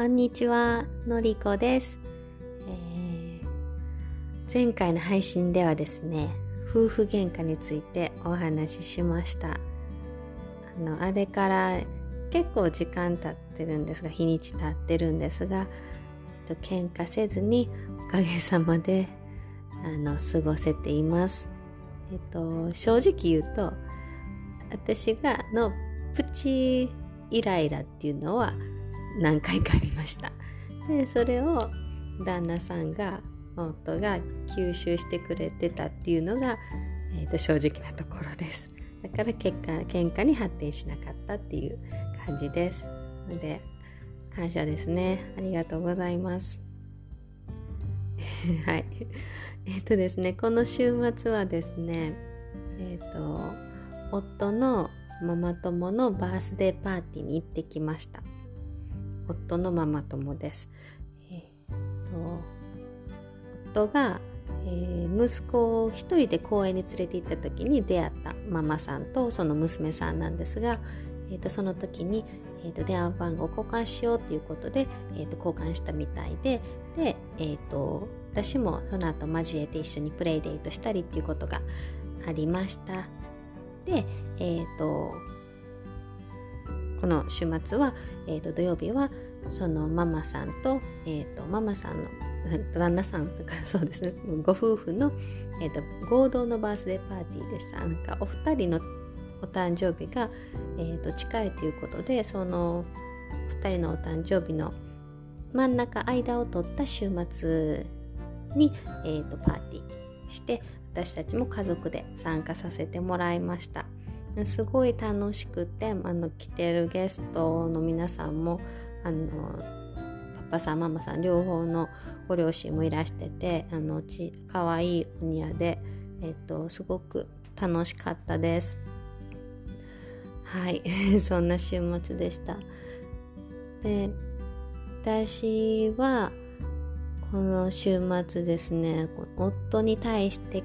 こんにちは、のりこです、えー、前回の配信ではですね、夫婦喧嘩についてお話ししました。あの、あれから結構時間経ってるんですが、日にち経ってるんですが、えっと、喧嘩せずにおかげさまで、あの、過ごせています。えっと、正直言うと、私がのプチイライラっていうのは何回かありました。でそれを旦那さんが夫が吸収してくれてたっていうのが、えー、と正直なところです。だから結果喧嘩に発展しなかったっていう感じです。ので感謝ですね。ありがとうございます。はい。えっ、ー、とですねこの週末はですねえっ、ー、と夫のママ友のバースデーパーティーに行ってきました。夫のママ友です。えー、と夫が、えー、息子を一人で公園に連れて行った時に出会ったママさんとその娘さんなんですが、えー、とその時に、えー、と電話番号を交換しようということで、えー、と交換したみたいでで、えー、と私もその後交えて一緒にプレイデートしたりっていうことがありました。で、え、ー、とこの週末は、えーと、土曜日はそのママさんと,、えーと、ママさんの旦那さんとかそうですねご夫婦の、えーと、合同のバースデーパーティーでしたなんかお二人のお誕生日が、えー、と近いということでその二人のお誕生日の真ん中間を取った週末に、えー、とパーティーして私たちも家族で参加させてもらいました。すごい楽しくてあの来てるゲストの皆さんもあのパパさんママさん両方のご両親もいらしててあのちかわいいお庭で、えっと、すごく楽しかったです。はい そんな週末でした。で私はこの週末ですね夫に対して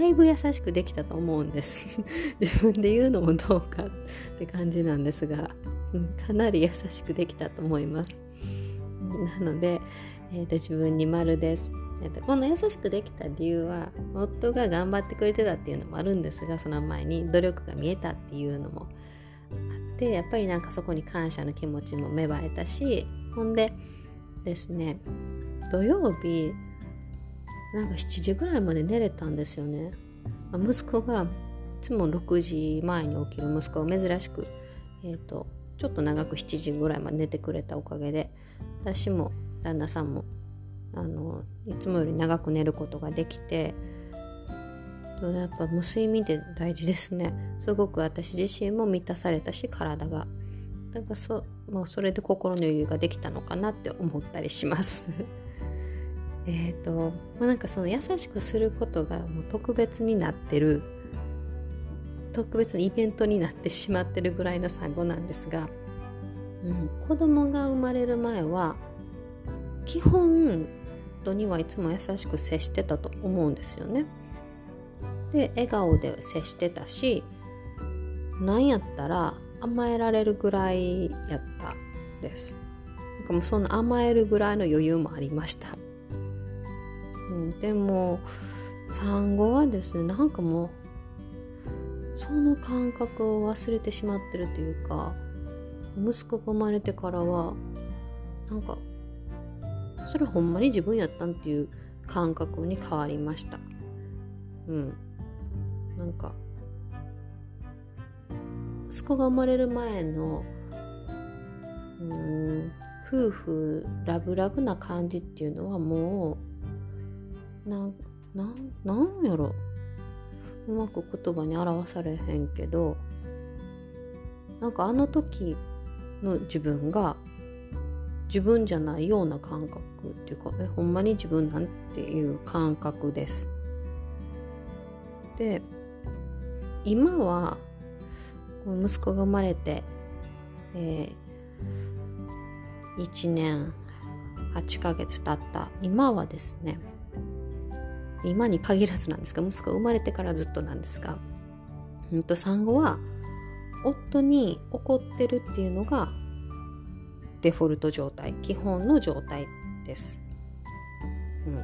いぶ優しくできたと思うんです。自分で言うのもどうかって感じなんですが、うん、かなり優しくできたと思います。なので、えーと、自分に丸です、えーと、この優しくできた理由は夫が頑張ってくれてたっていうのもあるんですがその前に努力が見えたっていうのもあってやっぱりなんかそこに感謝の気持ちも芽生えたしほんでですね土曜日なんか7時ぐらいまで寝れたんですよね。息子がいつも6時前に起きる息子が珍しく、えーと、ちょっと長く7時ぐらいまで寝てくれたおかげで私も旦那さんもあのいつもより長く寝ることができてやっぱ無睡眠って大事ですね。すごく私自身も満たされたし体が。だかそ,、まあ、それで心の余裕ができたのかなって思ったりします。えっ、ー、と、まあ、なんかその優しくすることがもう特別になってる特別なイベントになってしまってるぐらいの産後なんですが、うん、子供が生まれる前は基本夫にはいつも優しく接してたと思うんですよね。で笑顔で接してたしなんやったら甘えられるぐらいやったです。なんかもうその甘えるぐらいの余裕もありました。でも産後はですねなんかもうその感覚を忘れてしまってるというか息子が生まれてからはなんかそれほんまに自分やったんっていう感覚に変わりました。うん。なんか息子が生まれる前のうん夫婦ラブラブな感じっていうのはもうなななんやろうまく言葉に表されへんけどなんかあの時の自分が自分じゃないような感覚っていうかえほんまに自分なんていう感覚です。で今は息子が生まれて、えー、1年8ヶ月経った今はですね今に限らずなんですが息子が生まれてからずっとなんですが、うん、と産後は夫に怒ってるっていうのがデフォルト状態基本の状態です。うん、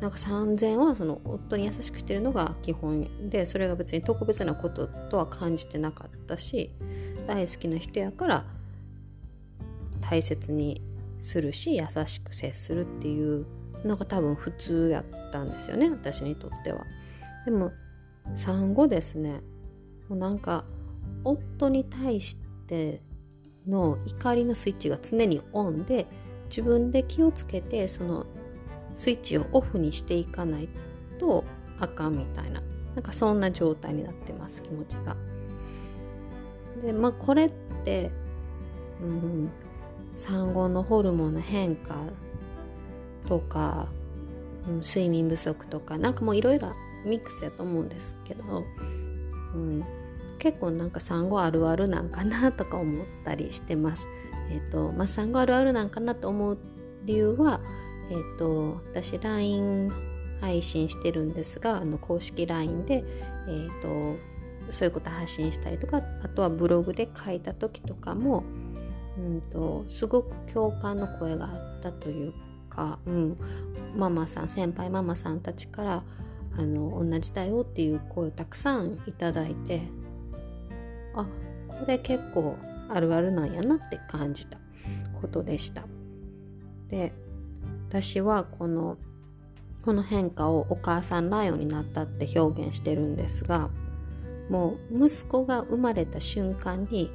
なんか産前はその夫に優しくしてるのが基本でそれが別に特別なこととは感じてなかったし大好きな人やから大切にするし優しく接するっていうのが多分普通やったんですよね私にとっては。でも産後ですねもうなんか夫に対しての怒りのスイッチが常にオンで自分で気をつけてそのスイッチをオフにしていかないとあかんみたいななんかそんな状態になってます気持ちが。でまあこれって、うん、産後のホルモンの変化とか、うん、睡眠不足とかなんかもういろいろミックスやと思うんですけど、うん、結構なんか産後あるあるなんかなとか思ったりしてます。えっ、ー、とまあ産後あるあるなんかなと思う理由はえっ、ー、と私 LINE 配信してるんですがあの公式 LINE でえっ、ー、とそういうこと発信したりとかあとはブログで書いた時とかも、うんと、すごく共感の声があったというか、うん、ママさん先輩ママさんたちからあの同じだよっていう声をたくさんいただいてあこれ結構あるあるなんやなって感じたことでした。で私はこのこの変化をお母さんライオンになったって表現してるんですがもう息子が生まれた瞬間に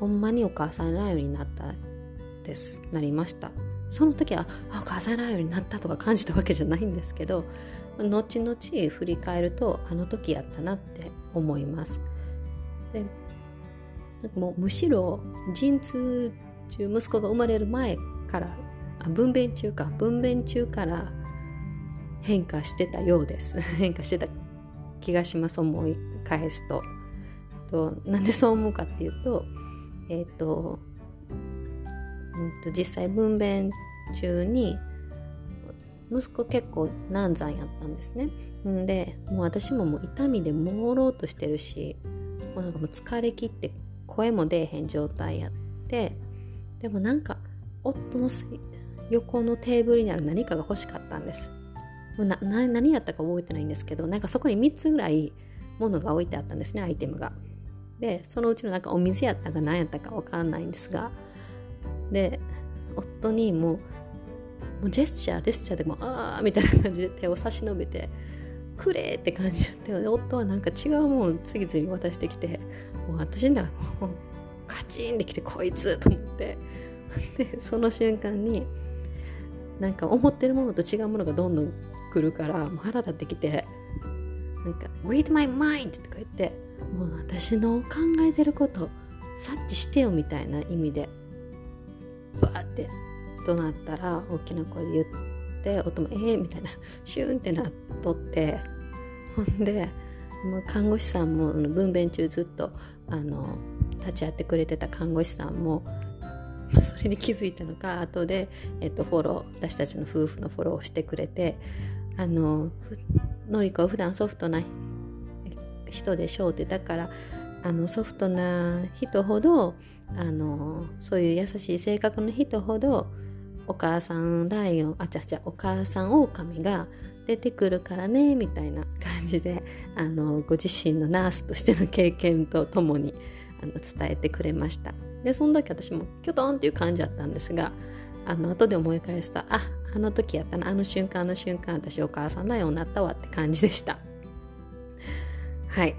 ほんまにお母さんライオンになったです。なりました。その時はあお母さんライオンになったとか感じたわけじゃないんですけど後々振り返るとあの時やったなって思います。でなんかもうむしろ陣痛中息子が生まれる前からあ分娩中か分娩中から変化してたようです。変化してた気がします思い返すと。となんでそう思うかっていうとえっ、ー、と,、うんと実際分娩中に息子結構難産やったんですね。んでもう私ももう痛みで朦朧としてるしもうなんかもう疲れ切って声も出えへん状態やってでもなんか夫の横のテーブルにある何かが欲しかったんです。もうな何やったか覚えてないんですけどなんかそこに3つぐらいものが置いてあったんですねアイテムが。でそのうちのなんかお水やったか何やったか分かんないんですがで夫にもうもうジェスチャージェスチャーでもああみたいな感じで手を差し伸べてくれって感じで夫はなんか違うもの次々渡してきてもう私にはもうカチンできてこいつと思ってでその瞬間になんか思ってるものと違うものがどんどん来るからもう腹立ってきてなんか「read my mind」とか言ってもう私の考えてること察知してよみたいな意味で。バーって怒鳴ったら大きな声で言って音も「えー」みたいなシューンってなっとってほんでもう看護師さんも分娩中ずっとあの立ち会ってくれてた看護師さんも それに気づいたのか後で、えっと、フォロー私たちの夫婦のフォローをしてくれてあののりこ普段ソフトな人でしょうってだからあのソフトな人ほどあのそういう優しい性格の人ほどお母さんライオンあちゃちゃお母さんオオカミが出てくるからねみたいな感じで あのご自身のナースとしての経験とともにあの伝えてくれました。でその時私もキョトンっていう感じだったんですがあの後で思い返すとああの時やったなあの瞬間あの瞬間私お母さんライオンになったわって感じでした。はい。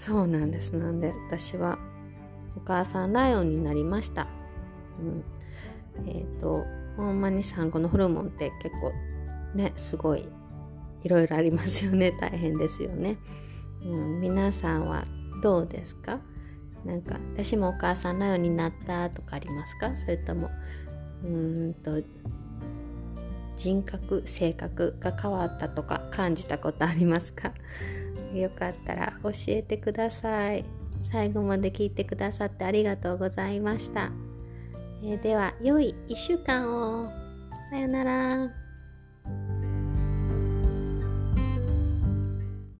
そうなんです。なんで私はお母さんライオンになりました。うん。えっ、ー、とほんまに産後のホルモンって結構ねすごいいろいろありますよね。大変ですよね、うん、皆さんはどうですか？なんか私もお母さんライオンになったとかありますか？それともうーんと人格性格が変わったとか感じたことありますか？よかったら教えてください。最後まで聞いてくださってありがとうございました、えー、では良い1週間を。さよなら。